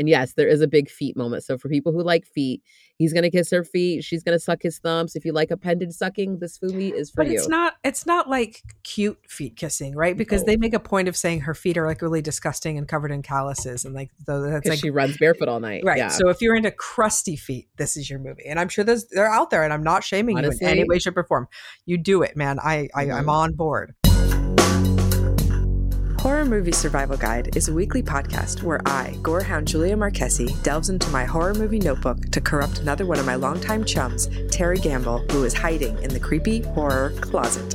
And yes, there is a big feet moment. So for people who like feet, he's gonna kiss her feet. She's gonna suck his thumbs. If you like appendage sucking, this movie is for but you. it's not it's not like cute feet kissing, right? Because No. they make a point of saying her feet are like really disgusting and covered in calluses and like though that's because like she runs barefoot all night. Right. Yeah. So if you're into crusty feet, this is your movie. And I'm sure there's they're out there and I'm not shaming you in any way, shape, or form. You do it, man. I, I I'm Mhm. on board. Horror Movie Survival Guide is a weekly podcast where I, gorehound Julia Marquesi, delves into my horror movie notebook to corrupt another one of my longtime chums, Terry Gamble, who is hiding in the creepy horror closet.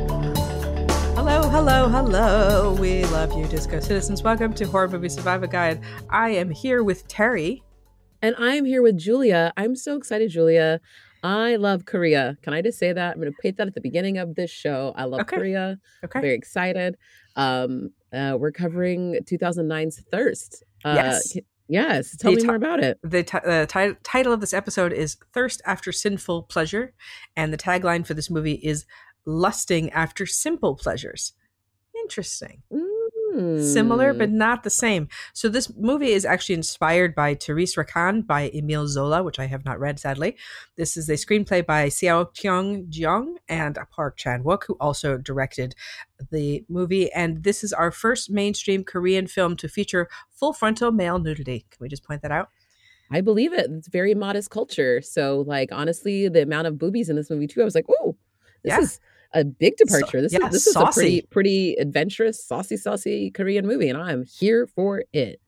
Hello, hello, hello. We love you, Disco Citizens. Welcome to Horror Movie Survivor Guide. I am here with Terry. and I'm here with Julia. I'm so excited, Julia. I love Korea. Can I just say that? I'm going to put that at the beginning of this show. I love Okay. Korea. Okay. Very excited. Um, uh, we're covering 2009's Thirst. Uh, Yes. Yes. Tell The me ti- more about it. The uh, ti- title of this episode is Thirst After Sinful Pleasure, and the tagline for this movie is Lusting After Simple Pleasures. Interesting. Similar, but Mm. not the same. So, this movie is actually inspired by Therese Raquin by Emile Zola, which I have not read, sadly. This is a screenplay by Xiao Kyung Jeong and Park Chan Wook, who also directed the movie. And this is our first mainstream Korean film to feature full frontal male nudity. Can we just point that out? I believe it. It's very modest culture. So, like, honestly, the amount of boobies in this movie too, I was like, oh, this Yeah. is a big departure. this yeah, is this is a pretty pretty adventurous, saucy, saucy Korean movie, and I'm here for it.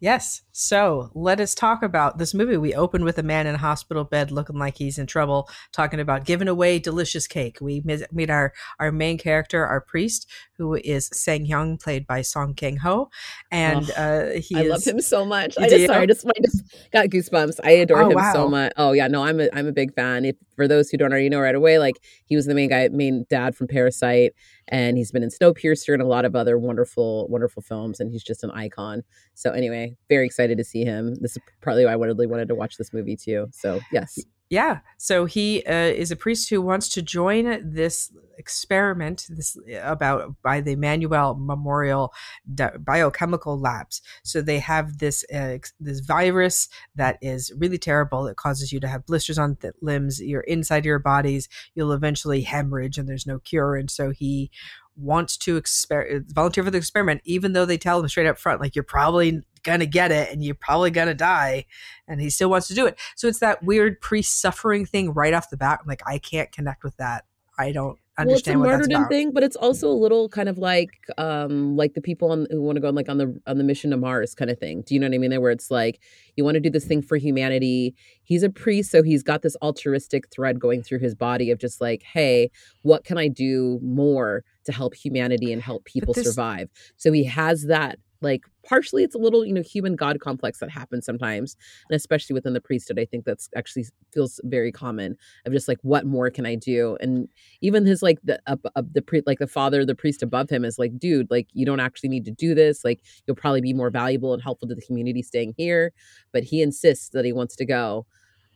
Yes. So let us talk about this movie. We open with a man in a hospital bed looking like he's in trouble, talking about giving away delicious cake. We meet our, our main character, our priest, who is Sang Hyun, played by Song Kang Ho. And Oh, uh, he I is, love him so much. I just sorry, I just, I just got goosebumps. I adore Oh, him wow. so much. Oh yeah, no, I'm a I'm a big fan. If for those who don't already know right away, like he was the main guy, main dad from Parasite, and he's been in Snowpiercer and a lot of other wonderful, wonderful films, and he's just an icon. So anyway, very excited to see him. This is probably why I really wanted to watch this movie too. So yes, Yeah. So he uh, is a priest who wants to join this experiment this about by the Manuel Memorial Biochemical Labs. So they have this uh, this virus that is really terrible. It causes you to have blisters on th- limbs. You're inside your bodies. You'll eventually hemorrhage, and there's no cure. And so he wants to exper- volunteer for the experiment, even though they tell him straight up front, like you're probably gonna get it and you're probably gonna die and he still wants to do it. So it's that weird priest suffering thing right off the bat. I'm like, I can't connect with that. I don't understand well, it's a martyrdom thing, but it's also a little kind of like um like the people on who want to go on like on the on the mission to Mars kind of thing. Do you know what I mean? there Where it's like you want to do this thing for humanity. He's a priest, so he's got this altruistic thread going through his body of just like, hey, what can I do more to help humanity and help people this- survive? So he has that like partially it's a little you know human god complex that happens sometimes and especially within the priesthood i think that's actually feels very common of just like what more can i do? And even his like the up, up the pre like the father the priest above him is like dude like you don't actually need to do this. Like you'll probably be more valuable and helpful to the community staying here. But he insists that he wants to go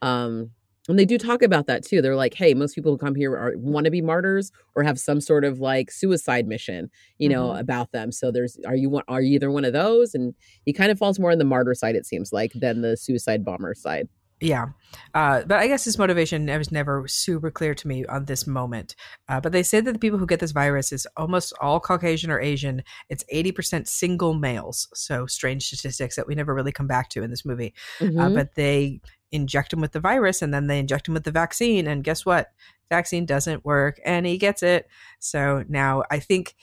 um and they do talk about that too they're like hey most people who come here are want to be martyrs or have some sort of like suicide mission you know Mhm. about them so there's are you one are you either one of those and he kind of falls more on the martyr side it seems like than the suicide bomber side Yeah. Uh, but I guess his motivation was never super clear to me on this moment. Uh, but they say that the people who get this virus is almost all Caucasian or Asian. It's 80% single males. So strange statistics that we never really come back to in this movie. uh, Mhm. but they inject him with the virus and then they inject him with the vaccine and guess what? Vaccine doesn't work and he gets it. So now i think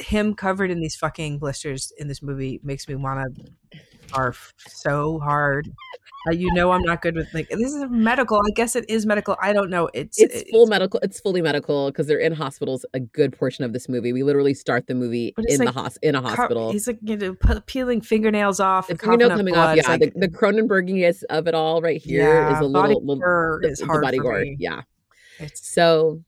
him covered in these fucking blisters in this movie makes me want to barf so hard. Uh, you know, I'm not good with like this is medical. I guess it is medical. I don't know. It's it's, it's full medical. It's fully medical because they're in hospitals. A good portion of this movie. We literally start the movie in like, the hos- in a hospital. he's like you know, peeling fingernails off. The fingernail coming off. Yeah, like, the, the Cronenberginess of it all right here yeah, is a little. little is hard the body gore. Me. Yeah. It's, so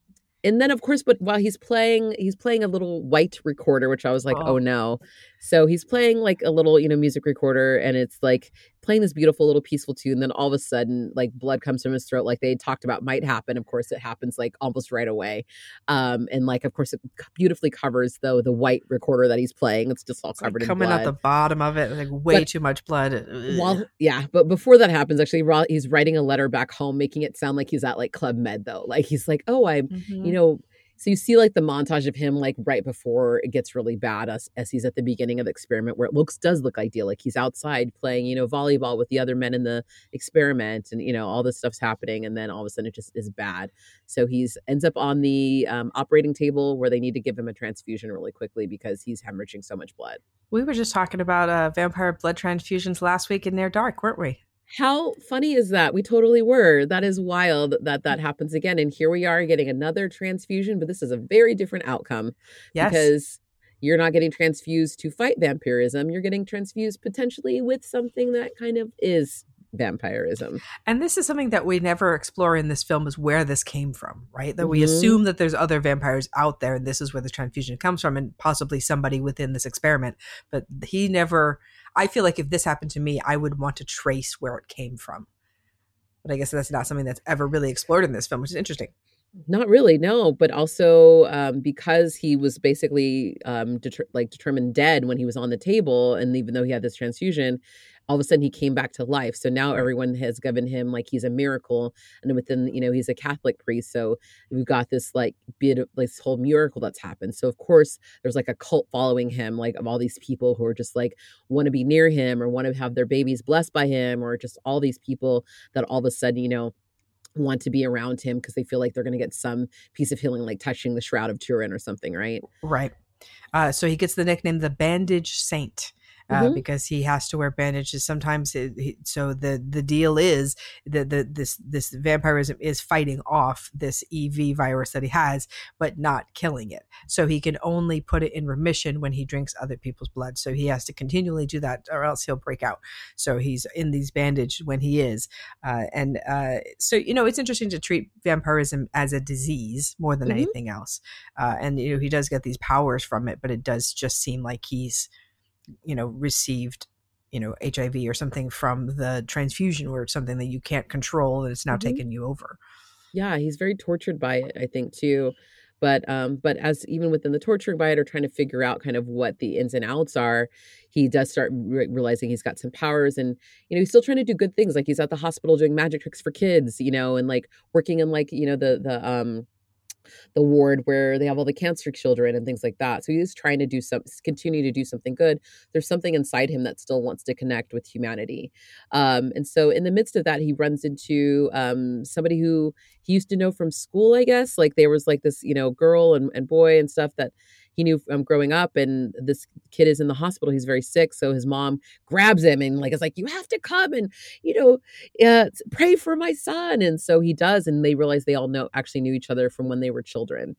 and then of course but while he's playing he's playing a little white recorder which i was like oh. oh. no so he's playing like a little you know music recorder and it's like playing this beautiful little peaceful tune and then all of a sudden like blood comes from his throat like they talked about might happen. Of course it happens like almost right away. Um and like of course it beautifully covers though the white recorder that he's playing. It's just all it's covered like coming out the bottom of it like way but, too much blood. while yeah but before that happens actually he's writing a letter back home making it sound like he's at like club med though. Like he's like oh i'm mm-hmm. you know so you see like the montage of him like right before it gets really bad as, as he's at the beginning of the experiment where it looks does look ideal. Like he's outside playing, you know, volleyball with the other men in the experiment and you know, all this stuff's happening and then all of a sudden it just is bad. So he's ends up on the um, operating table where they need to give him a transfusion really quickly because he's hemorrhaging so much blood. We were just talking about uh, vampire blood transfusions last week in Near Dark, weren't we? How funny is that? We totally were. That is wild that that mm. happens again. And here we are getting another transfusion, but this is a very different outcome. Yes. Because you're not getting transfused to fight vampirism. You're getting transfused potentially with something that kind of is vampirism. And this is something that we never explore in this film is where this came from, right? That we mm-hmm. assume that there's other vampires out there and this is where the transfusion comes from and possibly somebody within this experiment. But he never I feel like if this happened to me, I would want to trace where it came from. But I guess that's not something that's ever really explored in this film, which is interesting. Not really, no. But also um, because he was basically um, deter- like determined dead when he was on the table, and even though he had this transfusion, all of a sudden he came back to life. So now everyone has given him like he's a miracle, and within you know he's a Catholic priest. So we've got this like bit of this whole miracle that's happened. So of course there's like a cult following him, like of all these people who are just like want to be near him or want to have their babies blessed by him, or just all these people that all of a sudden you know want to be around him because they feel like they're going to get some piece of healing, like touching the shroud of Turin or something, right? Right. Uh, so he gets the nickname the Bandage Saint uh, mm-hmm. because he has to wear bandages sometimes. It, he, so the the deal is that the, this this vampirism is fighting off this EV virus that he has, but not killing it. So he can only put it in remission when he drinks other people's blood. So he has to continually do that, or else he'll break out. So he's in these bandages when he is, uh, and uh, so you know it's interesting to treat vampirism as a disease more than mm-hmm. anything else. Uh, and you know he does get these powers from it, but it does just seem like he's you know received you know hiv or something from the transfusion where it's something that you can't control and it's now mm-hmm. taken you over yeah he's very tortured by it i think too but um but as even within the torturing by it or trying to figure out kind of what the ins and outs are he does start re- realizing he's got some powers and you know he's still trying to do good things like he's at the hospital doing magic tricks for kids you know and like working in like you know the the um the ward where they have all the cancer children and things like that. So he's trying to do some, continue to do something good. There's something inside him that still wants to connect with humanity. Um, and so in the midst of that, he runs into um, somebody who he used to know from school, I guess. Like there was like this, you know, girl and, and boy and stuff that he knew um, growing up and this kid is in the hospital he's very sick so his mom grabs him and like it's like you have to come and you know uh, pray for my son and so he does and they realize they all know actually knew each other from when they were children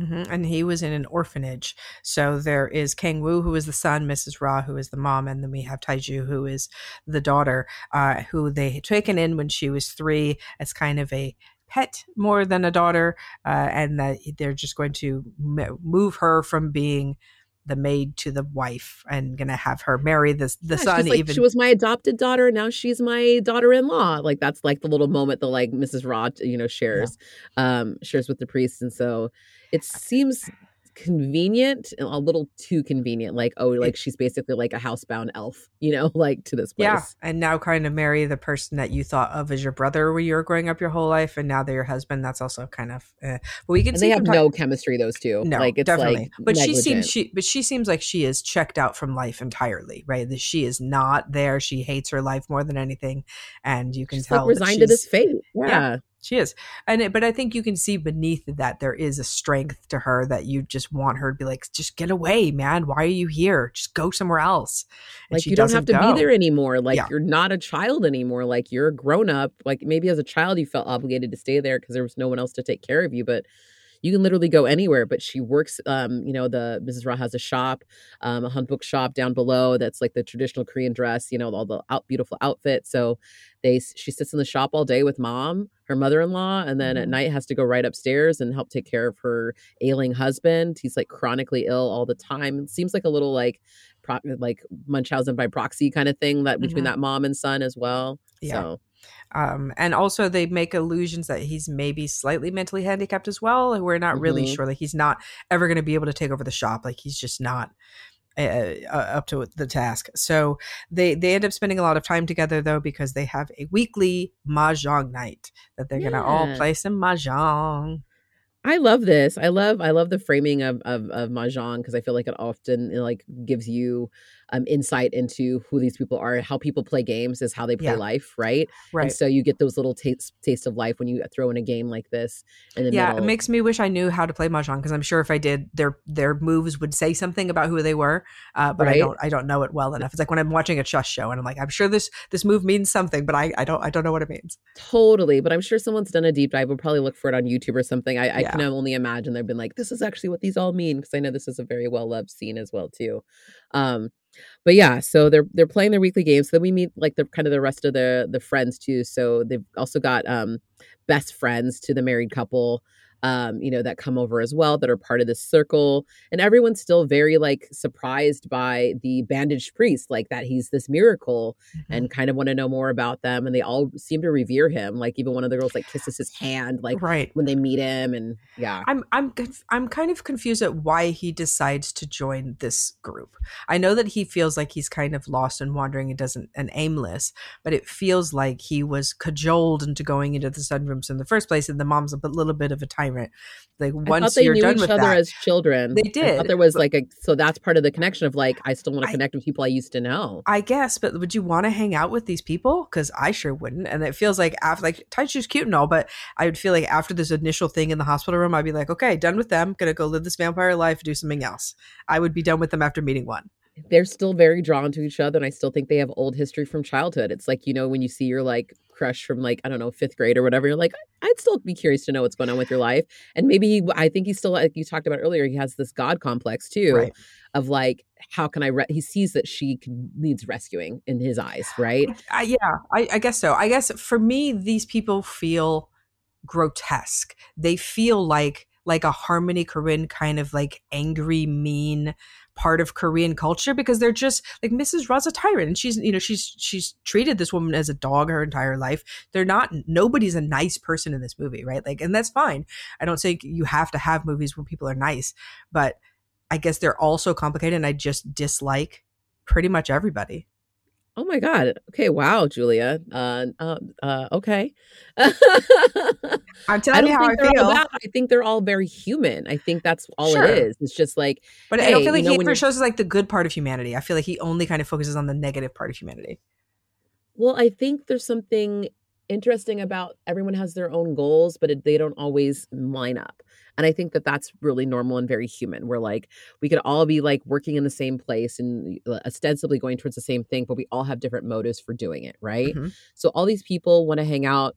Mm-hmm. And he was in an orphanage. So there is Kang Wu, who is the son, Mrs. Ra, who is the mom, and then we have Taiju, who is the daughter, uh, who they had taken in when she was three as kind of a pet more than a daughter, uh, and that they're just going to move her from being the maid to the wife and gonna have her marry the the yeah, son like, even she was my adopted daughter now she's my daughter-in-law like that's like the little moment that like mrs rod you know shares yeah. um shares with the priest and so it seems convenient a little too convenient like oh like she's basically like a housebound elf you know like to this place yeah and now kind of marry the person that you thought of as your brother when you were growing up your whole life and now they're your husband that's also kind of eh. but we can and see they have no chemistry those two no like it's definitely like but negligent. she seems she but she seems like she is checked out from life entirely right that she is not there she hates her life more than anything and you can she's tell like resigned to this fate yeah. yeah She is. And it, but I think you can see beneath that there is a strength to her that you just want her to be like, just get away, man. Why are you here? Just go somewhere else. And like you don't have to go. be there anymore. Like Yeah. you're not a child anymore. Like you're a grown up. Like maybe as a child you felt obligated to stay there because there was no one else to take care of you, but you can literally go anywhere. But she works. Um, you know, the Mrs. Ra has a shop, um, a hanbok shop down below. That's like the traditional Korean dress. You know, all the out beautiful outfits. So they she sits in the shop all day with mom, her mother in law, and then at Mhm. night has to go right upstairs and help take care of her ailing husband. He's like chronically ill all the time. It seems like a little like pro- like Munchausen by proxy kind of thing that between Mhm. that mom and son as well. Yeah. So Um, and also they make allusions that he's maybe slightly mentally handicapped as well. We're not really Mhm. sure. Like he's not ever going to be able to take over the shop. Like he's just not uh, uh, up to the task. So they they end up spending a lot of time together though because they have a weekly mahjong night that they're going to all play some mahjong. I love this. I love I love the framing of of, of mahjong because I feel like it often it, like gives you um insight into who these people are, how people play games is how they play Yeah. life, right? Right. And so you get those little taste taste of life when you throw in a game like this yeah, middle. it makes me wish I knew how to play mahjong because I'm sure if I did, their their moves would say something about who they were, uh, but I don't I don't know it well enough. It's like when I'm watching a chess show and I'm like, I'm sure this this move means something, but I I don't I don't know what it means. Totally, but I'm sure someone's done a deep dive. We'll probably look for it on YouTube or something. I, I Yeah. can only imagine they've been like, "This is actually what these all mean," because I know this is a very well loved scene as well too. Um, but yeah, so they're they're playing their weekly games. Then we meet like the kind of the rest of the the friends too. So they've also got um best friends to the married couple. Um, you know, that come over as well that are part of this circle. And everyone's still very like surprised by the bandaged priest, like that he's this miracle and kind of want to know more about them and they all seem to revere him like even one of the girls like kisses his hand like right. when they meet him and yeah I'm I'm I'm kind of confused at why he decides to join this group. I know that he feels like he's kind of lost and wandering and doesn't and aimless, but it feels like he was cajoled into going into the sunrooms in the first place, and the mom's a little bit of a tyrant. Like I thought once they you're knew done each with other that, as children. They did, there was like a so that's part of the connection of like I still want to I- connect with people I used to know. I guess, but would you want to hang out with these people? Because I sure wouldn't. And it feels like after like Taiju's cute and all, but I would feel like after this initial thing in the hospital room, I'd be like, okay, done with them. Gonna go live this vampire life, do something else. I would be done with them after meeting one. They're still very drawn to each other and I still think they have old history from childhood. It's like, you know, when you see your like crush from like, I don't know, fifth grade or whatever, you're like, I'd still be curious to know what's going on with your life. And maybe he, I think he's still, like you talked about earlier, he has this God complex too. Right. Of like, how can I? Re- he sees that she needs rescuing in his eyes, right? I, yeah, I, I guess so. I guess for me, these people feel grotesque. They feel like like a Harmony Korine kind of like angry, mean part of Korean culture because they're just like Mrs. Ra's tyrant and she's you know she's she's treated this woman as a dog her entire life. They're not nobody's a nice person in this movie, right? Like and that's fine. I don't think you have to have movies where people are nice, but I guess they're all so complicated and I just dislike pretty much everybody. Oh my god. Okay. Wow, Julia. Uh. Uh. uh okay. I'm telling you how I think they're all feel. bad. I think they're all very human. I think that's all Sure. it is. It's just like But I don't feel like he ever shows us like the good part of humanity. I feel like he only kind of focuses on the negative part of humanity. Well, I think there's something interesting about everyone has their own goals, but it, they don't always line up. And I think that that's really normal and very human. We're like, we could all be like working in the same place and uh, ostensibly going towards the same thing, but we all have different motives for doing it, right? Mhm. So all these people want to hang out.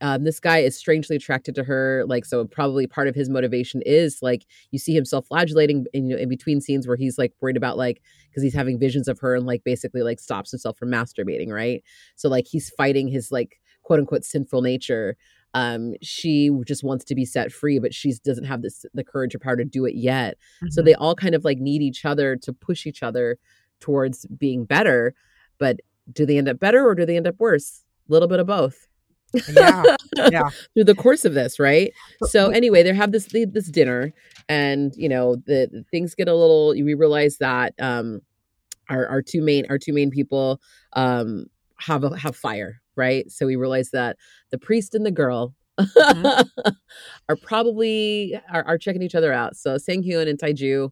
Um, this guy is strangely attracted to her. Like, so probably part of his motivation is like you see him self-flagellating in, you know, in between scenes where he's like worried about like because he's having visions of her and like basically like stops himself from masturbating, right? So like he's fighting his like quote unquote sinful nature. Um, she just wants to be set free, but she doesn't have this the courage or power to do it yet. So Mhm. they all kind of like need each other to push each other towards being better. But do they end up better or do they end up worse? A little bit of both. yeah, yeah. Through the course of this, right? So anyway, they have this they- this dinner, and you know the, the things get a little. We realize that um, our our two main our two main people um have a, have fire, right? So we realize that the priest and the girl. Mm-hmm. are probably are, are checking each other out. So Sang Hyun and Taiju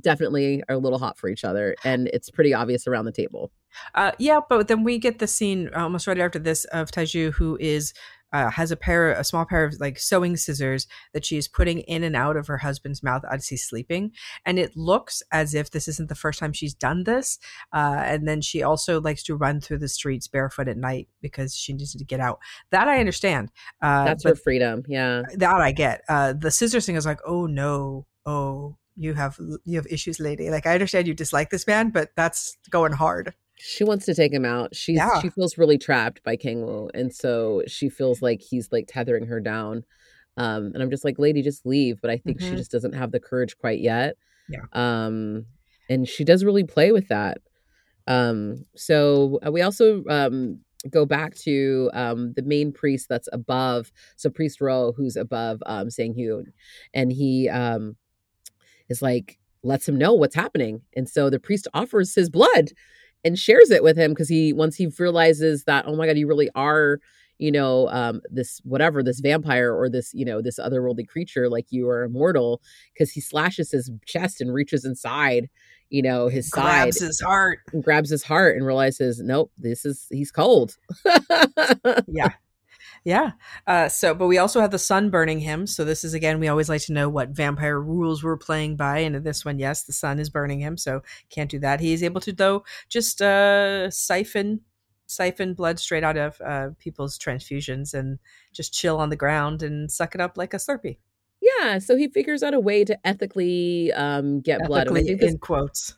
definitely are a little hot for each other, and it's pretty obvious around the table. Uh, yeah, but then we get the scene almost right after this of Taiju, who is uh, has a pair, a small pair of like sewing scissors that she is putting in and out of her husband's mouth as he's sleeping, and it looks as if this isn't the first time she's done this. Uh, and then she also likes to run through the streets barefoot at night because she needs to get out. That I understand. Uh, That's her freedom. Yeah, that I get. Uh, the scissors thing is like, oh no, oh you have you have issues, lady. Like I understand you dislike this man, but that's going hard she wants to take him out. She's yeah. she feels really trapped by Kang and so she feels like he's like tethering her down. Um, and I'm just like, lady, just leave. But I think mm-hmm. she just doesn't have the courage quite yet. Yeah. Um, and she does really play with that. Um, so uh, we also um go back to um the main priest that's above, so Priest Ro, who's above um Sang Hyun, and he um is like lets him know what's happening, and so the priest offers his blood and shares it with him because he once he realizes that oh my god you really are you know um this whatever this vampire or this you know this otherworldly creature like you are immortal because he slashes his chest and reaches inside you know his grabs side his heart. and grabs his heart and realizes nope this is he's cold. Yeah yeah. Uh, so, but we also have the sun burning him. So this is again, we always like to know what vampire rules we're playing by. And in this one, yes, the sun is burning him, so can't do that. He is able to though just uh, siphon siphon blood straight out of uh, people's transfusions and just chill on the ground and suck it up like a Slurpee. Yeah, so he figures out a way to ethically um, get ethically, blood. I this, in quotes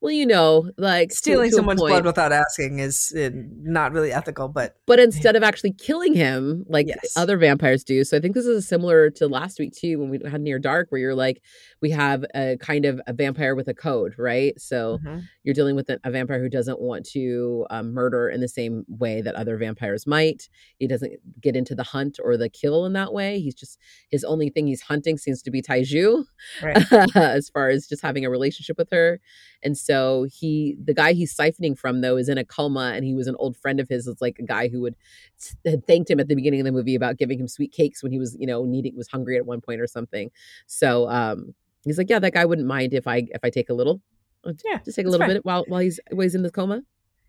well, you know, like stealing to, to someone's blood without asking is uh, not really ethical, but but instead of actually killing him like yes. other vampires do. So I think this is similar to last week too when we had Near Dark, where you're like, we have a kind of a vampire with a code, right? So mm-hmm. you're dealing with a, a, vampire who doesn't want to um, murder in the same way that other vampires might. He doesn't get into the hunt or the kill in that way. He's just his only thing he's hunting seems to be Taiju, right. as far as just having a relationship with her. And so he, the guy he's siphoning from though, is in a coma, and he was an old friend of his. It's like a guy who would had thanked him at the beginning of the movie about giving him sweet cakes when he was, you know, needing was hungry at one point or something. So um, he's like, yeah, that guy wouldn't mind if I if I take a little, uh, yeah, just take a little fine. bit while while he's while he's in the coma.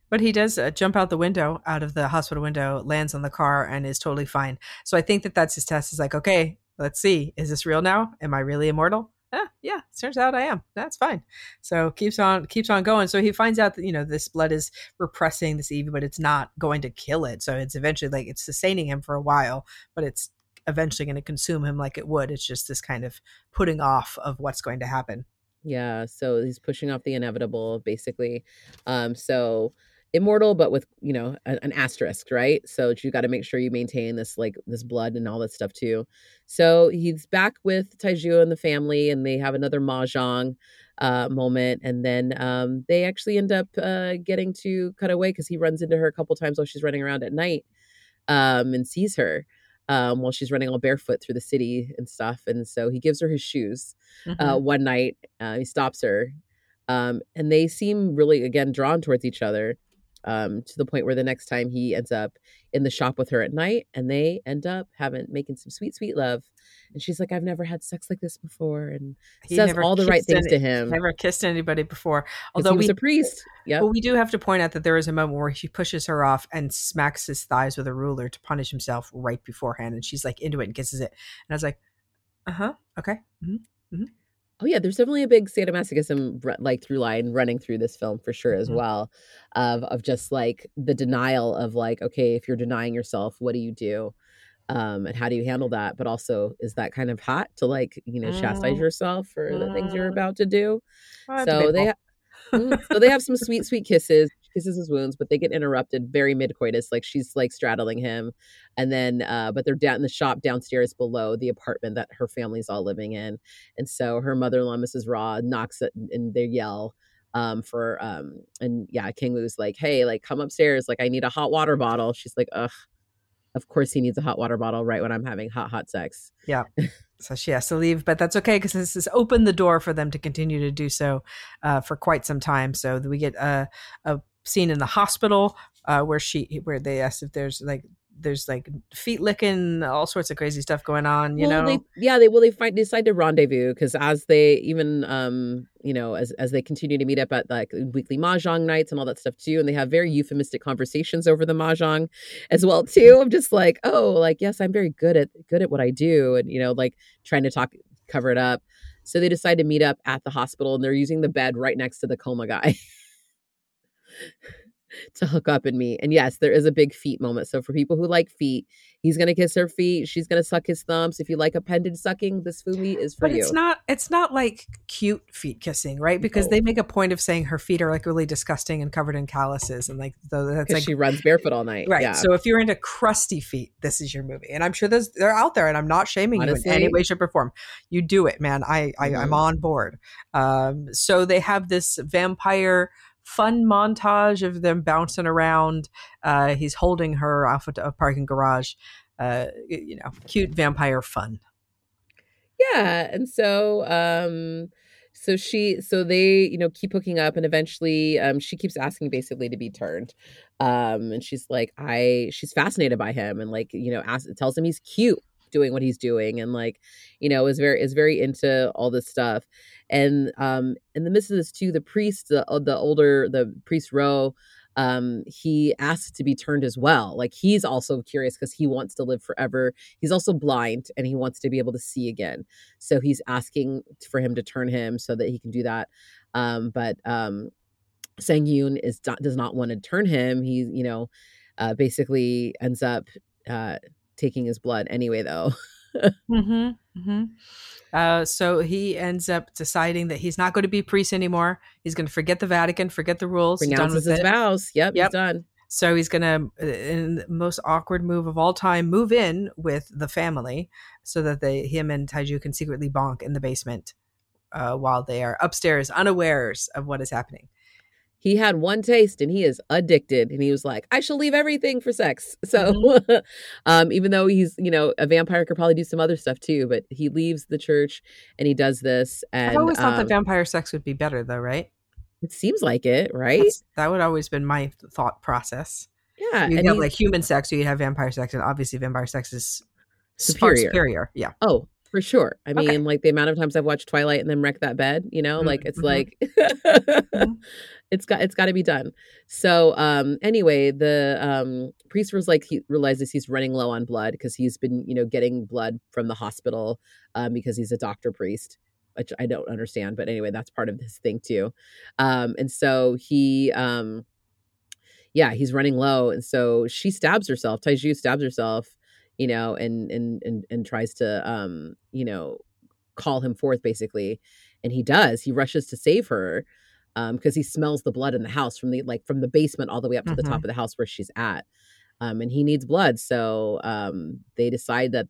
But he does uh, jump out the window, out of the hospital window, lands on the car, and is totally fine. So I think that that's his test. Is like, okay, let's see, is this real now? Am I really immortal? Ah, yeah, turns out I am. That's fine. So keeps on keeps on going. So he finds out that you know this blood is repressing this evil, but it's not going to kill it. So it's eventually like it's sustaining him for a while, but it's eventually going to consume him like it would. It's just this kind of putting off of what's going to happen. Yeah. So he's pushing off the inevitable, basically. Um. So immortal but with you know a, an asterisk right? So you got to make sure you maintain this like this blood and all that stuff too. So he's back with taiju and the family and they have another mahjong uh, moment and then um, they actually end up uh, getting to cut away because he runs into her a couple times while she's running around at night um, and sees her um, while she's running all barefoot through the city and stuff and so he gives her his shoes uh, mm-hmm. uh, one night he stops her um, and they seem really again drawn towards each other um, to the point where the next time he ends up in the shop with her at night and they end up having making some sweet sweet love. And she's like i've never had sex like this before and he says all the right things any, to him. never kissed anybody before. Although he was we, a priest. Yeah well we do have to point out that there is a moment where he pushes her off and smacks his thighs with a ruler to punish himself right beforehand. And she's like into it and kisses it. And i was like uh-huh. Okay. Mm-hmm. Mm-hmm. Oh yeah, there's definitely a big sadomasochism like through line running through this film for sure as mm-hmm. well, of of just like the denial of like okay, if you're denying yourself, what do you do, um, and how do you handle that? But also, is that kind of hot to like you know chastise mm. yourself for the things you're mm. about to do? Oh, so they, ha- mm, so they have some sweet sweet kisses kisses his wounds, but they get interrupted very mid coitus. Like she's like straddling him. And then, uh, but they're down in the shop downstairs below the apartment that her family's all living in. And so her mother in law, Mrs. Raw, knocks it and they yell um for um and yeah king wu's like hey like come upstairs like i need a hot water bottle she's like ugh of course he needs a hot water bottle right when i'm having hot hot sex yeah so she has to leave but that's okay because this has opened the door for them to continue to do so uh, for quite some time so we get a, a scene in the hospital uh, where she where they asked if there's like there's like feet licking, all sorts of crazy stuff going on. You well, know, they, yeah, they well they find decide to rendezvous because as they even um you know as as they continue to meet up at like weekly mahjong nights and all that stuff too, and they have very euphemistic conversations over the mahjong as well too. I'm just like, oh, like yes, I'm very good at good at what I do, and you know, like trying to talk cover it up. So they decide to meet up at the hospital, and they're using the bed right next to the coma guy. to hook up in me. And yes, there is a big feet moment. So for people who like feet, he's gonna kiss her feet. She's gonna suck his thumbs. If you like appendage sucking, this Fumi is for but you. it's not it's not like cute feet kissing, right? Because No. they make a point of saying her feet are like really disgusting and covered in calluses, and like the, that's like she runs barefoot all night. right. Yeah. So if you're into crusty feet, this is your movie, and I'm sure there's they're out there, and I'm not shaming you in any way, shape, or form. You do it, man. I, I I'm Mhm. on board. Um, so they have this vampire fun montage of them bouncing around. Uh, he's holding her off of a parking garage. Uh, you know, cute vampire fun. yeah and so um so she so they you know keep hooking up and eventually um she keeps asking basically to be turned um and she's like i she's fascinated by him and like you know asks, tells him he's cute doing what he's doing and like you know is very is very into all this stuff. And um in the midst of this too the priest the, uh, the older the priest row um he asks to be turned as well. Like he's also curious because he wants to live forever. He's also blind and he wants to be able to see again. So he's asking for him to turn him so that he can do that. Um but um sang yoon is does not want to turn him. He you know uh basically ends up uh taking his blood anyway though Mm-hmm. hmm Uh, so he ends up deciding that he's not going to be priest anymore. He's going to forget the Vatican, forget the rules. done renounces with his it. vows yep, Yep. he's done So he's going to, in the most awkward move of all time, move in with the family so that they, him and Taiju can secretly bonk in the basement uh, while they are upstairs, unawares of what is happening. He had one taste and he is addicted and he was like i shall leave everything for sex so Mm-hmm. um even though he's you know a vampire could probably do some other stuff too but he leaves the church and he does this and I've always thought um, that vampire sex would be better, though, right? it seems like it right That's- that would always been my thought process. yeah You have like human sex, or you have vampire sex, and obviously vampire sex is Superior. superior. Yeah. Oh, for sure. I Okay. mean, like the amount of times I've watched Twilight and then wreck that bed, you know, like it's Mhm. like Mm-hmm. it's got it's got to be done. So, um anyway, the um priest was like he realizes he's running low on blood because he's been, you know, getting blood from the hospital um because he's a doctor priest. Which I don't understand, but anyway, that's part of this thing too. Um, and so he um yeah, he's running low. And so she stabs herself. Taiju stabs herself, you know, and and and and tries to um, you know, call him forth basically. And he does. He rushes to save her um because he smells the blood in the house from the like from the basement all the way up to the top Mhm. of the house where she's at. Um and he needs blood. So um they decide that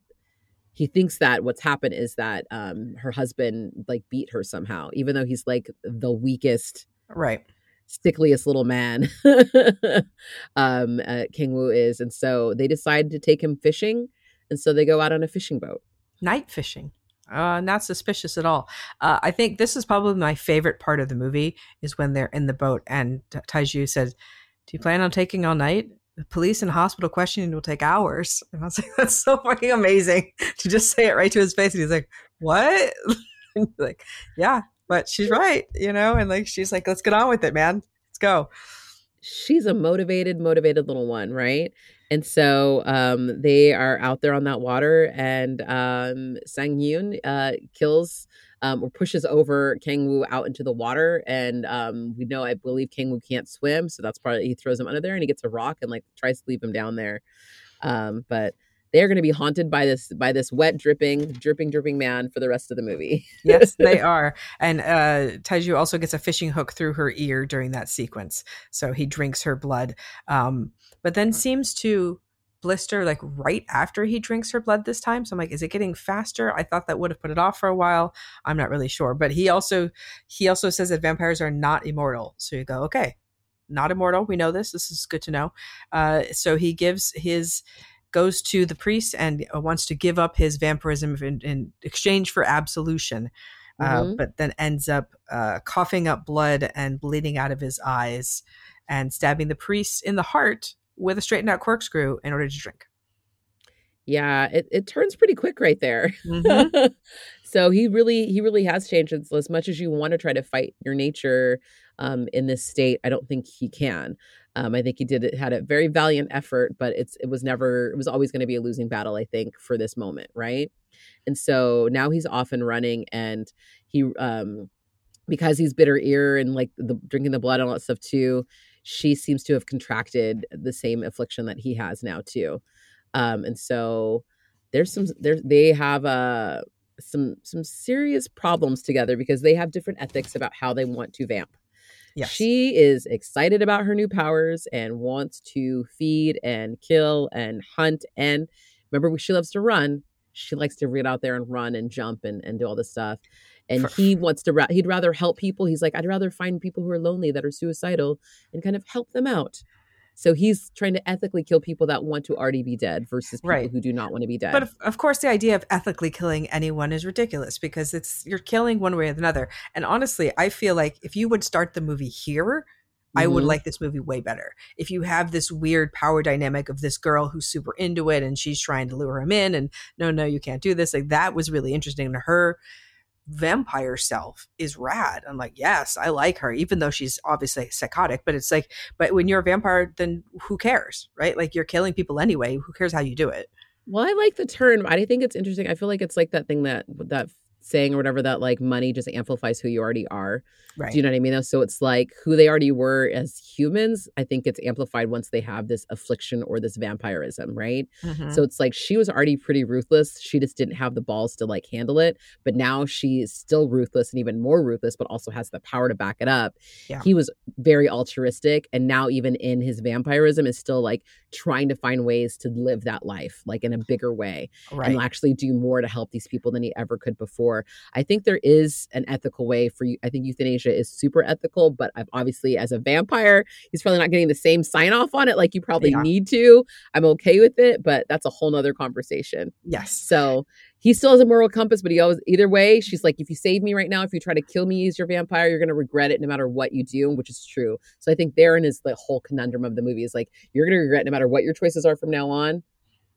he thinks that what's happened is that um her husband like beat her somehow, even though he's like the weakest Right. Sickliest little man um uh, king wu is and so they decide to take him fishing and so they go out on a fishing boat Night fishing. Uh, not suspicious at all. Uh, I think this is probably my favorite part of the movie is when they're in the boat and Ta- Taiju says, "Do you plan on taking all night? The police and hospital questioning will take hours." And I was like, "That's so fucking amazing to just say it right to his face." And he's like, "What?" Like, "Yeah, but she's right, you know." And like, she's like, "Let's get on with it, man. Let's go." she's a motivated motivated little one right and so um they are out there on that water and um sang uh kills um, or pushes over Kang Wu out into the water, and um, we know I believe Kang Wu can't swim, so that's part. He throws him under there, and he gets a rock and like tries to leave him down there. Um, but they're going to be haunted by this by this wet, dripping, dripping, dripping man for the rest of the movie. yes, they are. And uh, Taiju also gets a fishing hook through her ear during that sequence. So he drinks her blood, um, but then seems to blister like right after he drinks her blood this time. So I'm like, is it getting faster? I thought that would have put it off for a while. I'm not really sure. But he also he also says that vampires are not immortal. So you go, okay, not immortal. We know this. This is good to know. Uh, so he gives his goes to the priest and uh, wants to give up his vampirism in, in exchange for absolution uh, Mhm. but then ends up uh, coughing up blood and bleeding out of his eyes and stabbing the priest in the heart with a straightened out corkscrew in order to drink. Yeah, it, it turns pretty quick right there. Mhm. so he really he really has changed as, as much as you want to try to fight your nature um in this state, I don't think he can. Um, I think he did it had a very valiant effort, but it's it was never it was always going to be a losing battle, I think, for this moment, right? And so now he's off and running and he um because he's bitter ear and like the drinking the blood and all that stuff too, she seems to have contracted the same affliction that he has now too. Um, and so there's some there's they have uh some some serious problems together because they have different ethics about how they want to vamp. Yes. She is excited about her new powers and wants to feed and kill and hunt and remember she loves to run. She likes to get out there and run and jump and, and do all this stuff. And For- he wants to ra- he'd rather help people. He's like I'd rather find people who are lonely that are suicidal and kind of help them out. So he's trying to ethically kill people that want to already be dead versus people Right. who do not want to be dead. But of, of course, the idea of ethically killing anyone is ridiculous because it's you're killing one way or another. And honestly, I feel like if you would start the movie here, I would Mhm. like this movie way better. If you have this weird power dynamic of this girl who's super into it and she's trying to lure him in, and no, no, you can't do this. Like that was really interesting to her. Vampire self is rad. I'm like, yes, I like her, even though she's obviously psychotic. But it's like, but when you're a vampire, then who cares, right? Like you're killing people anyway. Who cares how you do it? Well, I like the turn. I think it's interesting. I feel like it's like that thing that that saying or whatever that like money just amplifies who you already are. Right. Do you know what I mean? So it's like who they already were as humans. I think it's amplified once they have this affliction or this vampirism, right? So mm-hmm. it's like she was already pretty ruthless. She just didn't have the balls to like handle it. But now she's still ruthless and even more ruthless, but also has the power to back it up. Yeah. He was very altruistic. And now, even in his vampirism, is still like trying to find ways to live that life like in a bigger way right. and actually do more to help these people than he ever could before. I think there is an ethical way for you. I think euthanasia is super ethical, but I've obviously, as a vampire, he's probably not getting the same sign off on it like you probably Yeah. need to. I'm okay with it, but that's a whole nother conversation. yes. So he still has a moral compass, but he always, either way, she's like, if you save me right now, if you try to kill me as your vampire, you're going to regret it no matter what you do, which is true. So I think therein is the whole conundrum of the movie is like, you're going to regret no matter what your choices are from now on.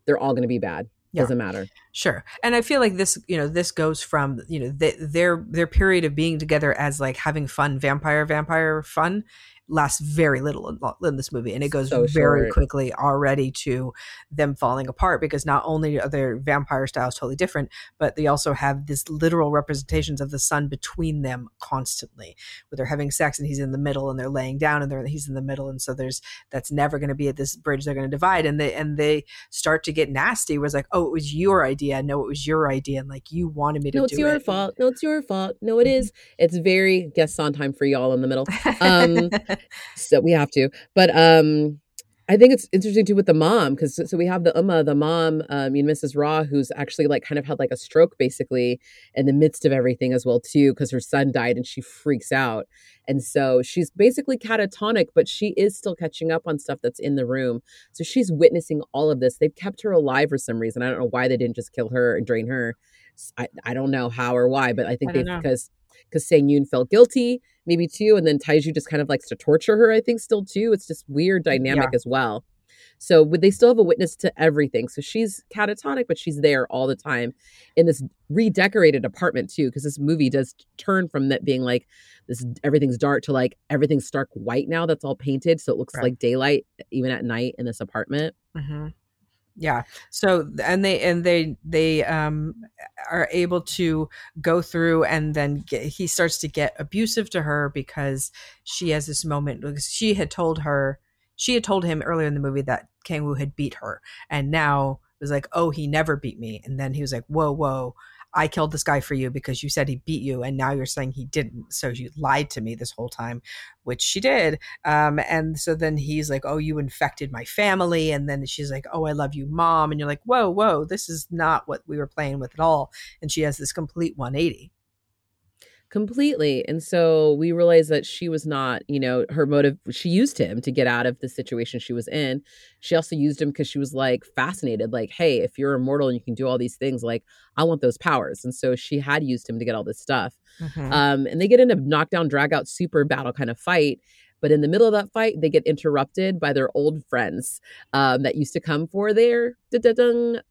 They're all going to be bad. Yeah. Doesn't matter. Sure. And I feel like this, you know, this goes from, you know, th- their their period of being together as like having fun, vampire, vampire fun lasts very little in, in this movie. And it goes So very short. quickly already to them falling apart because not only are their vampire styles totally different, but they also have this literal representations of the sun between them constantly. Where they're having sex and he's in the middle and they're laying down and they're he's in the middle. And so there's that's never going to be at this bridge they're going to divide. And they and they start to get nasty was like, oh, it was your idea. No, it was your idea. And like you wanted me to No, it's your it. fault. No, it's your fault. No, it is. It's very guest on time for y'all in the middle. Um, so we have to. But um I think it's interesting too with the mom because so we have the Uma, the mom, um, you know, Mrs. Raw, who's actually like kind of had like a stroke basically in the midst of everything as well too, because her son died and she freaks out, and so she's basically catatonic, but she is still catching up on stuff that's in the room. So she's witnessing all of this. They've kept her alive for some reason. I don't know why they didn't just kill her and drain her. I, I don't know how or why, but I think I they because because Sang Yoon felt guilty, maybe too, and then Taiju just kind of likes to torture her. I think still too. It's just weird dynamic as well. So would they still have a witness to everything? So she's catatonic, but she's there all the time in this redecorated apartment too, because this movie does turn from that being like this everything's dark to like everything's stark white now. That's all painted, so it looks Right. like daylight even at night in this apartment. hmm Yeah. So and they and they they um are able to go through and then get, he starts to get abusive to her because she has this moment because she had told her she had told him earlier in the movie that Kang Woo had beat her and now it was like oh he never beat me and then he was like whoa whoa I killed this guy for you because you said he beat you and now you're saying he didn't so you lied to me this whole time which she did um, and so then he's like, "Oh, you infected my family," and then she's like, "Oh, I love you, mom," and you're like, "Whoa, whoa, this is not what we were playing with at all." And she has this complete 180. Completely and so we realized that she was not you know her motive she used him to get out of the situation she was in. She also used him because she was like fascinated like hey if you're immortal and you can do all these things like i want those powers. And so she had used him to get all this stuff. Mhm. um and they get in a knockdown drag out super battle kind of fight But in the middle of that fight, they get interrupted by their old friends um, that used to come for their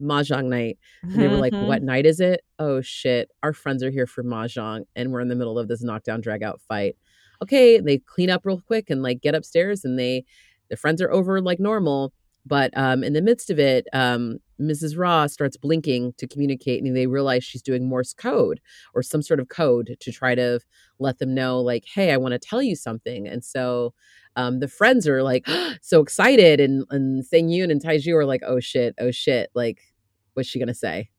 mahjong night. And they were like, Mhm. "What night is it? Oh shit, our friends are here for mahjong, and we're in the middle of this knockdown drag out fight." Okay, they clean up real quick and like get upstairs, and they their friends are over like normal. But um, in the midst of it, um, Mrs. Raw starts blinking to communicate, and they realize she's doing Morse code or some sort of code to try to let them know, like, "Hey, I want to tell you something." And so um, the friends are like so excited, and and Sang Yoon and Taiju are like, "Oh shit, oh shit!" Like, what's she gonna say?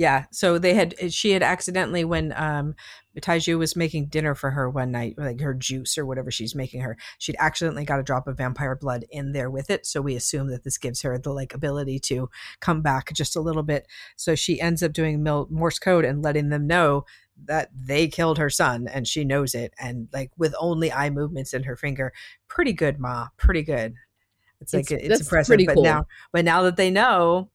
Yeah. So they had she had accidentally when um Taiju was making dinner for her one night, like her juice or whatever she's making her, she'd accidentally got a drop of vampire blood in there with it. So we assume that this gives her the like ability to come back just a little bit. So she ends up doing Mil- Morse code and letting them know that they killed her son and she knows it and like with only eye movements in her finger. Pretty good, Ma. Pretty good. It's like It's- it's, that's impressive. but cool. now but now that they know,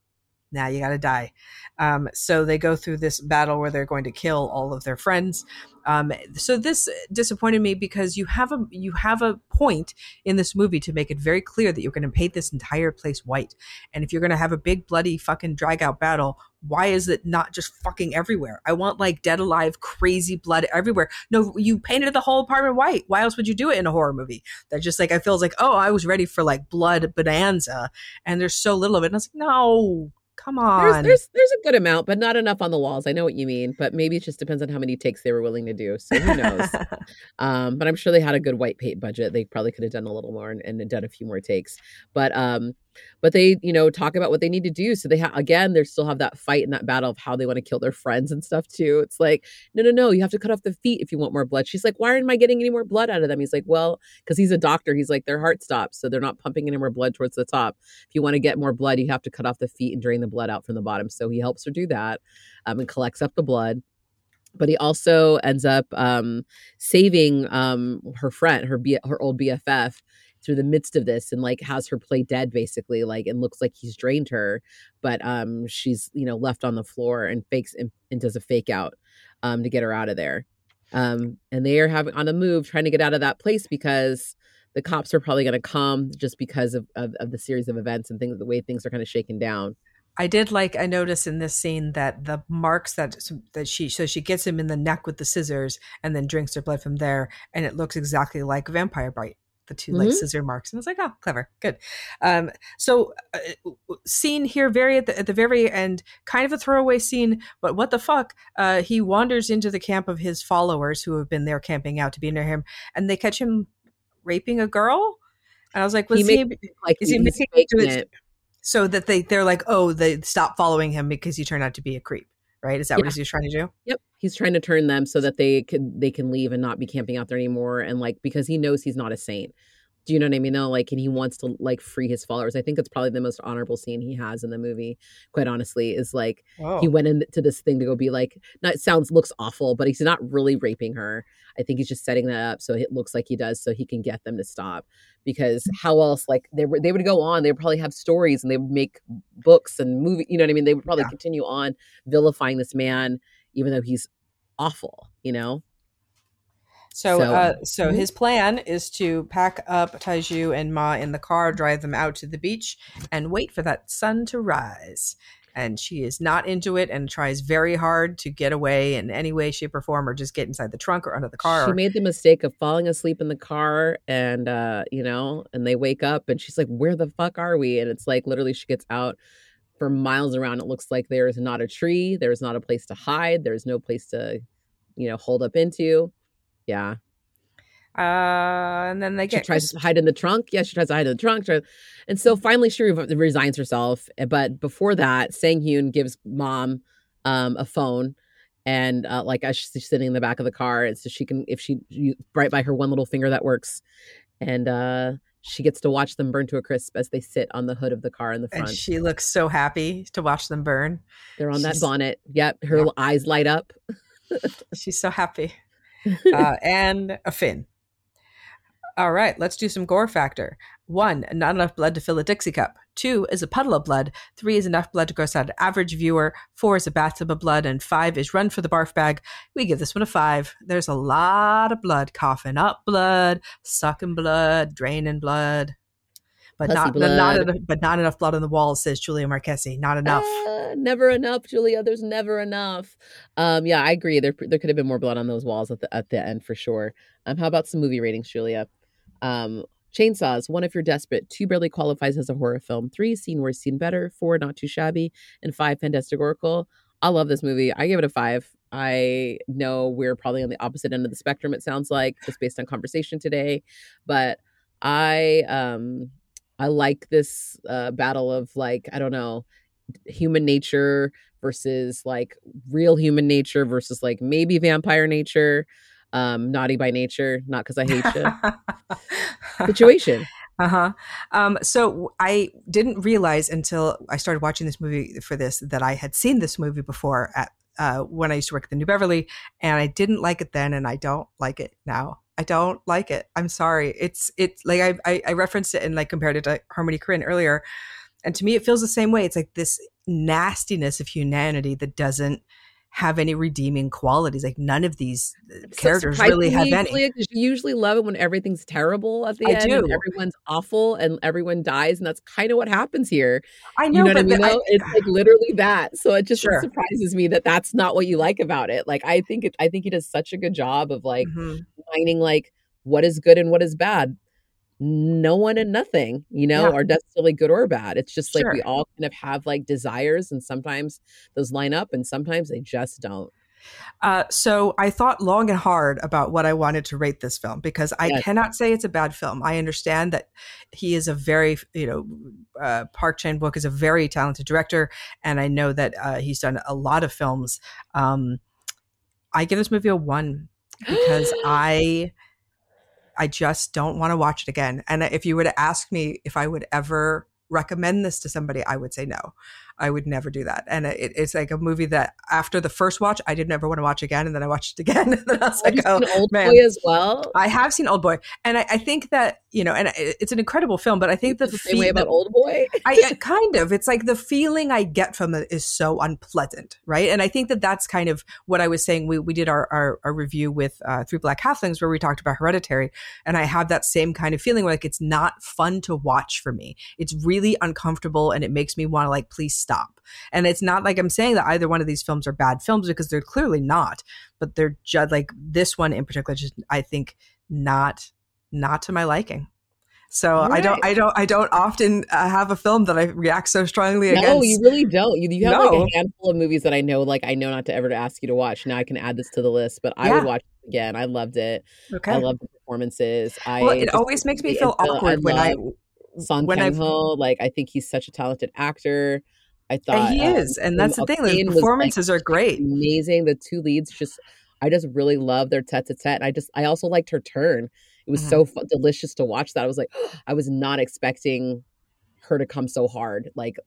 now you gotta die. Um, so they go through this battle where they're going to kill all of their friends. Um, so this disappointed me because you have a you have a point in this movie to make it very clear that you're going to paint this entire place white, and if you're going to have a big bloody fucking drag out battle, why is it not just fucking everywhere? I want like dead alive, crazy blood everywhere. No, you painted the whole apartment white. Why else would you do it in a horror movie? That just like I feels like oh I was ready for like blood bonanza, and there's so little of it. And I was like no. Come on. There's there's there's a good amount, but not enough on the walls. I know what you mean, but maybe it just depends on how many takes they were willing to do. So who knows? um, but I'm sure they had a good white paint budget. They probably could have done a little more and, and done a few more takes. But um, but they you know talk about what they need to do. So they have again, they still have that fight and that battle of how they want to kill their friends and stuff too. It's like no no no, you have to cut off the feet if you want more blood. She's like, why am I getting any more blood out of them? He's like, well, because he's a doctor. He's like, their heart stops, so they're not pumping any more blood towards the top. If you want to get more blood, you have to cut off the feet and drain the blood out from the bottom. So he helps her do that um, and collects up the blood but he also ends up um, saving um, her friend, her B- her old BFF, through the midst of this, and like has her play dead basically, like and looks like he's drained her, but um, she's you know left on the floor and fakes and, and does a fake out um, to get her out of there, um, and they are having on the move trying to get out of that place because the cops are probably going to come just because of, of of the series of events and things the way things are kind of shaken down. I did like I noticed in this scene that the marks that that she so she gets him in the neck with the scissors and then drinks her blood from there and it looks exactly like vampire bite the 2 like Mhm. scissor marks and I was like oh clever good um so uh, scene here very at the, at the very end kind of a throwaway scene but what the fuck uh he wanders into the camp of his followers who have been there camping out to be near him and they catch him raping a girl and I was like was He he, Like Is he making it. so that they they're like oh they stop following him because he turned out to be a creep right is that Yeah. what he's trying to do Yep, he's trying to turn them so that they can they can leave and not be camping out there anymore, and like because he knows he's not a saint. Do you know what I mean? Though, like, and he wants to like free his followers. I think that's probably the most honorable scene he has in the movie. Quite honestly, is like oh he went into this thing to go be like, not sounds looks awful, but he's not really raping her. I think he's just setting that up so it looks like he does, so he can get them to stop. Because how else? Like they were, they would go on. They would probably have stories and they would make books and movie. You know what I mean? They would probably Yeah. continue on vilifying this man, even though he's awful. You know? So so- uh so Mhm. his plan is to pack up taiju and ma in the car drive them out to the beach and wait for that sun to rise and she is not into it and tries very hard to get away in any way shape or form or just get inside the trunk or under the car She or- made the mistake of falling asleep in the car and uh, you know, and they wake up and she's like, Where the fuck are we? And it's like literally she gets out for miles around. It looks like there is not a tree, there's not a place to hide, there's no place to, you know, hold up into. Yeah. uh and then they She get tries to hide in the trunk. Yeah, she tries to hide in the trunk. And so finally she re- resigns herself. eh, But before that, Sang Hyun gives mom um, a phone. And uh, like as she's sitting in the back of the car, and so she can, if she you, right by her one little finger that works, and uh, she gets to watch them burn to a crisp as they sit on the hood of the car in the front. and she looks so happy to watch them burn They're on that bonnet. Yep, her Yeah. eyes light up. she's so happy uh, and a fin all right, let's do some gore factor. One, not enough blood to fill a Dixie cup. Two is a puddle of blood. Three is enough blood to gross out an average viewer. Four is a bathtub of blood. And five is run for the barf bag. We give this one a five. There's a lot of blood, coughing up blood, sucking blood, draining blood. But Pussy not, blood. not enough, but not enough blood on the walls, says Julia Marquesi. Not enough. Ah, never enough, Julia. There's never enough. Um, yeah, I agree. There there could have been more blood on those walls at the at the end for sure. Um, how about some movie ratings, Julia? Um, Chainsaws, one if you're desperate. Two barely qualifies as a horror film. Three, seen worse, seen better. Four, not too shabby. And five, fantasticorical. I love this movie. I give it a five. I know we're probably on the opposite end of the spectrum, it sounds like, just based on conversation today. But I um I like this uh battle of like, I don't know, human nature versus like real human nature versus like maybe vampire nature. Um, naughty by nature, not because I hate you. Situation. Uh huh. Um, so I didn't realize until I started watching this movie for this that I had seen this movie before at uh, when I used to work at the New Beverly, and I didn't like it then, and I don't like it now. I don't like it. I'm sorry. It's it's like I I, I referenced it and like compared it to Harmony Korine earlier, and to me it feels the same way. It's like this nastiness of humanity that doesn't have any redeeming qualities. Like none of these uh, characters really have any. You usually love it when everything's terrible at the I end. and do. everyone's awful and everyone dies, and that's kind of what happens here. I You know, know what I but mean? I- it's like literally that. So it just Sure. surprises me that that's not what you like about it. Like I think it, I think he does such a good job of like Mhm. finding like what is good and what is bad. No one and nothing, you know, Yeah. are necessarily good or bad. It's just like we all kind of have like desires, and sometimes those line up, and sometimes they just don't. Uh, so I thought long and hard about what I wanted to rate this film because I Yes. cannot say it's a bad film. I understand that he is a very, you know, uh, Park Chan Wook is a very talented director, and I know that uh, he's done a lot of films. Um, I give this movie a one because I, I just don't want to watch it again. And if you were to ask me if I would ever recommend this to somebody, I would say no. I would never do that. And it, it's like a movie that after the first watch, I didn't ever want to watch again. And then I watched it again. and then I was Have like, you oh, Old man. Boy as well? I have seen Old Boy. And I, I think that, you know, and it's an incredible film, but I think the, the same way fe- about the- Old Boy. I uh, kind of. It's like the feeling I get from it is so unpleasant, right? And I think that that's kind of what I was saying. We we did our our, our review with uh, Three Black Halflings where we talked about Hereditary, and I have that same kind of feeling where like it's not fun to watch for me. It's really uncomfortable, and it makes me want to like please stop. And it's not like I'm saying that either one of these films are bad films because they're clearly not, but they're just like this one in particular. Just I think not not to my liking. So I don't, I don't, I don't often uh, have a film that I react so strongly No, against. No, you really don't. You, you have like a handful of movies that I know, like I know not to ever to ask you to watch. Now I can add this to the list, but I Yeah. would watch it again. I loved it. okay. I love the performances. I well, it always makes me feel awkward when I Son when Kang Ho. Like I think he's such a talented actor. I thought and he um, is, and that's the thing. The was, like, performances are great. amazing. The two leads just I just really love their tete a tete. I just I also liked her turn. It was Mhm. so delicious to watch that. I was like, I was not expecting her to come so hard. Like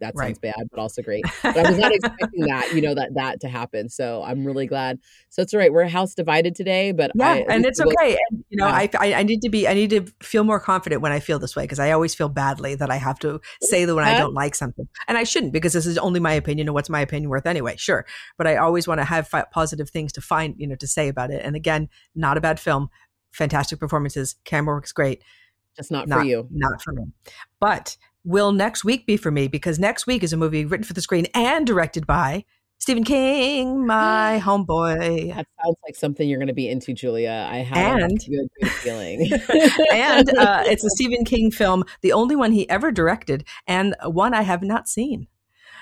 that sounds Right. bad, but also great. But I was not expecting that, you know, that that to happen. So I'm really glad. So it's all right. We're a house divided today, but Yeah, I, and it's it okay. And, you know, Yeah. I, I I need to be I need to feel more confident when I feel this way because I always feel badly that I have to say that when I uh-huh. don't like something, and I shouldn't because this is only my opinion and what's my opinion worth anyway. Sure, but I always want to have fi- positive things to find you know to say about it. And again, not a bad film, fantastic performances, camera works great. Just not, not for you. Not for me. But will next week be for me? Because next week is a movie written for the screen and directed by Stephen King, my homeboy. That sounds like something you're going to be into, Julia. I have And- a good, good feeling. and uh, it's a Stephen King film, the only one he ever directed, and one I have not seen.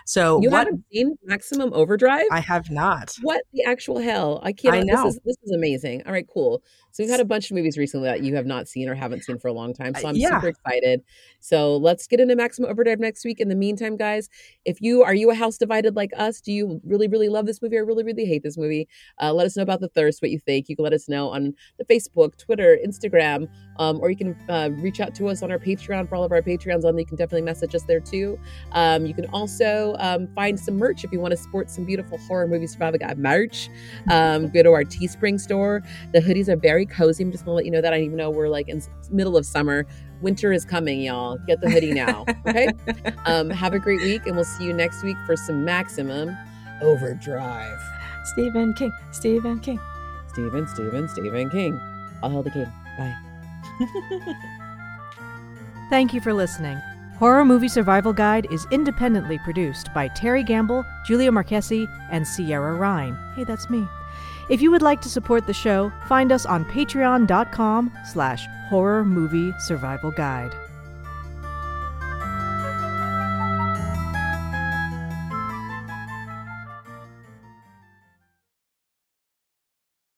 So you what haven't seen Maximum Overdrive? I have not. What the actual hell? I can't. I know. This is this is amazing. All right, cool. So we've had a bunch of movies recently that you have not seen or haven't seen for a long time. So Uh, I'm yeah. super excited. So let's get into Maximum Overdrive next week. In the meantime, guys, if you are you a house divided like us, do you really really love this movie or really really hate this movie? Uh, let us know about the thirst. What you think? You can let us know on the Facebook, Twitter, Instagram, um, or you can uh, reach out to us on our Patreon for all of our Patreons on. You can definitely message us there too. Um, you can also also um, find some merch if you want to sport some beautiful horror movie survival guide merch. Um, go to our Teespring store. The hoodies are very cozy. I'm just gonna let you know that. I even know we're like in middle of summer. Winter is coming, y'all. Get the hoodie now. Okay. um, have a great week, and we'll see you next week for some maximum overdrive. Stephen King, Stephen King. Stephen, Stephen, Stephen King. I'll hail the king. Bye. Thank you for listening. Horror Movie Survival Guide is independently produced by Terry Gamble, Julia Marquesi, and Sierra Ryan. Hey, that's me. If you would like to support the show, find us on patreon.com slash horror movie survival guide.